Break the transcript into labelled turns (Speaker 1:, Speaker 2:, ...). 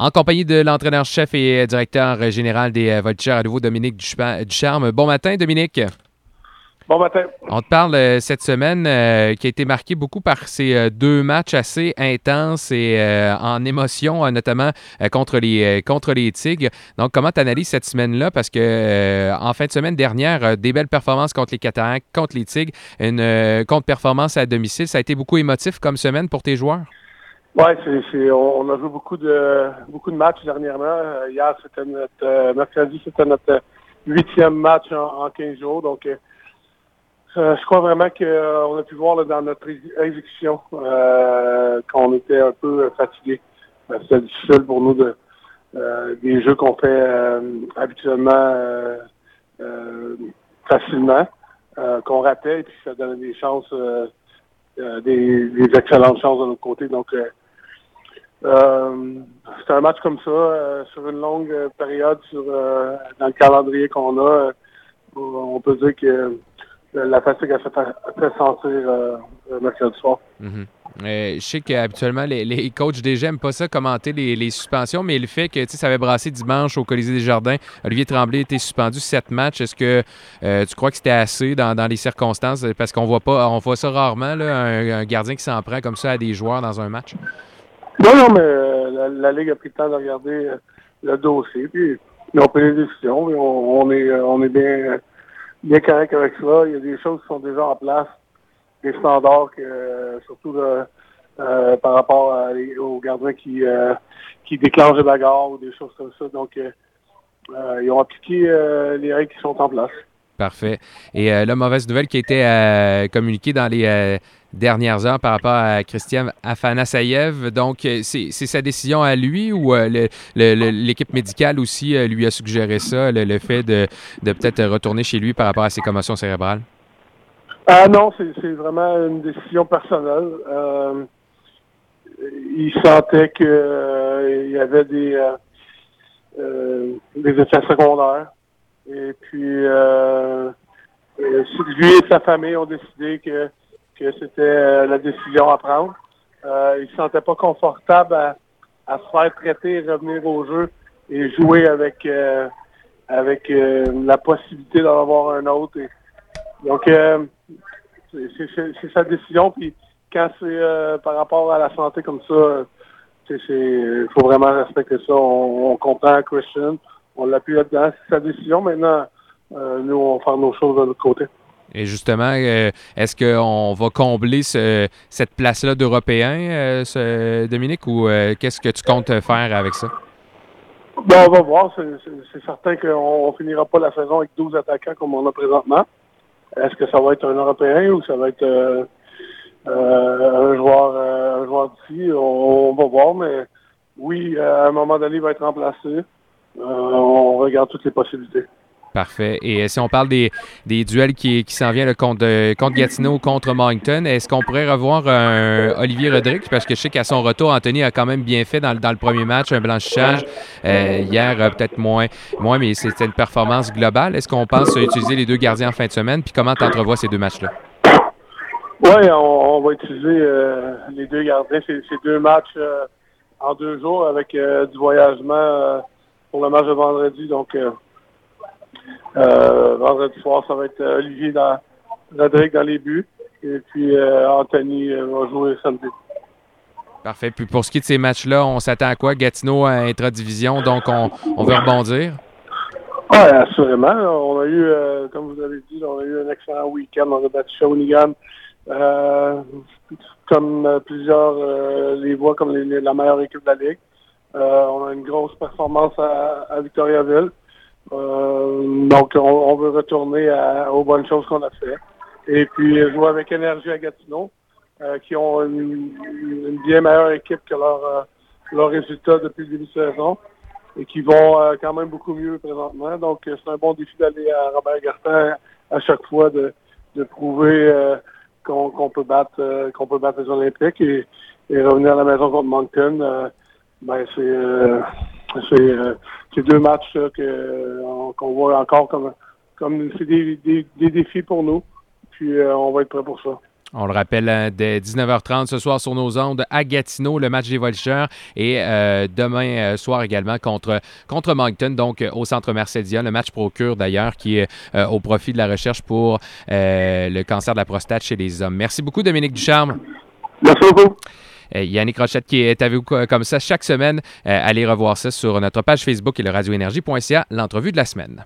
Speaker 1: En compagnie de l'entraîneur-chef et directeur général des Voltigeurs, à nouveau Dominique Ducharme. Bon matin, Dominique.
Speaker 2: Bon matin.
Speaker 1: On te parle euh, cette semaine euh, qui a été marquée beaucoup par ces euh, deux matchs assez intenses et en émotion, notamment contre les contre les Tigres. Donc, comment tu analyses cette semaine-là? Parce que en fin de semaine dernière, des belles performances contre les Cataractes, contre les Tigres, une contre-performance à domicile. Ça a été beaucoup émotif comme semaine pour tes joueurs?
Speaker 2: Oui, c'est, on, a joué beaucoup de beaucoup de matchs dernièrement. Hier, c'était notre mercredi, c'était notre huitième match en, en 15 jours. Donc, euh, je crois vraiment qu'on euh, a pu voir dans notre exécution euh, qu'on était un peu fatigué. C'était difficile pour nous de des jeux qu'on fait habituellement facilement, qu'on ratait et puis ça donnait des chances, des, excellentes chances de notre côté. Donc c'est un match comme ça, sur une longue période, sur dans le calendrier qu'on a, on peut dire que la fatigue a fait, fait sentir euh, mercredi soir.
Speaker 1: Mhm. Euh, je sais qu'habituellement, les, coachs déjà n'aiment pas ça commenter les, suspensions, mais le fait que ça avait brassé dimanche au Colisée des Jardins, Olivier Tremblay était suspendu sept matchs. Est-ce que euh, tu crois que c'était assez dans, les circonstances? Parce qu'on voit pas, on voit ça rarement, là, un, gardien qui s'en prend comme ça à des joueurs dans un match.
Speaker 2: Non, non, mais la, Ligue a pris le temps de regarder le dossier, puis ils ont pris des décisions, on, est, on est bien bien correct avec ça. Il y a des choses qui sont déjà en place, des standards que, surtout euh, par rapport aux gardiens qui, euh, déclenchent des bagarres ou des choses comme ça. Donc, euh, ils ont appliqué les règles qui sont en place.
Speaker 1: Parfait. Et la mauvaise nouvelle qui a été communiquée dans les dernières heures par rapport à Christian Afanasayev. Donc, c'est sa décision à lui ou l'équipe médicale aussi lui a suggéré ça, le, fait de, peut-être retourner chez lui par rapport à ses commotions cérébrales?
Speaker 2: Ah non, c'est vraiment une décision personnelle. il sentait qu'il y avait des, des effets secondaires. Et puis, euh, lui et sa famille ont décidé que, que c'était euh, la décision à prendre. Euh, il ne se sentait pas confortable à, se faire traiter et revenir au jeu et jouer avec euh, avec la possibilité d'en avoir un autre. donc, c'est sa décision. Puis quand c'est par rapport à la santé comme ça, il faut vraiment respecter ça. On, comprend Christian on l'a pu être dans sa décision. Maintenant, nous, on va faire nos choses de l'autre côté.
Speaker 1: Et justement, euh, est-ce qu'on va combler cette place-là d'Européen, euh, Dominique, ou qu'est-ce que tu comptes faire avec ça?
Speaker 2: Bon, on va voir. C'est certain qu'on finira pas la saison avec 12 attaquants comme on a présentement. Est-ce que ça va être un Européen ou ça va être un joueur, un joueur d'ici? On, on, va voir, mais oui, à un moment donné, il va être remplacé. Euh, on regarde toutes les possibilités.
Speaker 1: Parfait. Et euh, si on parle des, duels qui, qui s'en viennent contre, contre Gatineau contre Moncton, est-ce qu'on pourrait revoir un Olivier Rodrigue? Parce que je sais qu'à son retour, Anthony a quand même bien fait dans, le premier match, un blanchissage. Euh, hier, peut-être moins, moins, mais c'était une performance globale. Est-ce qu'on pense utiliser les deux gardiens en fin de semaine? Puis comment tu entrevois ces deux matchs-là?
Speaker 2: Oui, on, va utiliser les deux gardiens, ces, deux matchs en deux jours avec du voyagement pour le match de vendredi. Donc, euh, euh, vendredi soir, ça va être euh, Olivier dans, Rodrigue dans les buts. Et puis, Anthony va jouer samedi.
Speaker 1: Parfait. Puis pour ce qui est de ces matchs-là, on s'attend à quoi? Gatineau à intra-division, donc on, on veut rebondir?
Speaker 2: Oui, assurément. On a eu, comme vous avez dit, on a eu un excellent week-end. On a battu Shawinigan. comme plusieurs les voient comme la meilleure équipe de la Ligue. Euh, on a une grosse performance à, Victoriaville. Euh, donc, on, veut retourner aux bonnes choses qu'on a fait. Et puis, jouer avec énergie à Gatineau, euh, qui ont une, bien meilleure équipe que leur, leur résultat depuis le début de saison et qui vont quand même beaucoup mieux présentement. Donc, c'est un bon défi d'aller à Robert Gartin à chaque fois de, prouver qu'on peut battre qu'on peut battre les Olympiques et, revenir à la maison contre Moncton. Ben, c'est euh, euh, deux matchs qu'on voit encore comme comme c'est des, des, défis pour nous. Puis euh, on va être prêt pour ça.
Speaker 1: On le rappelle, dès 19h30 ce soir sur nos ondes à Gatineau, le match des Voltigeurs. Et demain soir également contre, contre Moncton, donc au Centre Mercedia. Le match procure d'ailleurs qui est au profit de la recherche pour le cancer de la prostate chez les hommes. Merci beaucoup, Dominique Ducharme.
Speaker 2: Merci beaucoup.
Speaker 1: Yannick Rochette qui est avec vous comme ça chaque semaine. allez revoir ça sur notre page Facebook et le radioénergie.ca, l'entrevue de la semaine.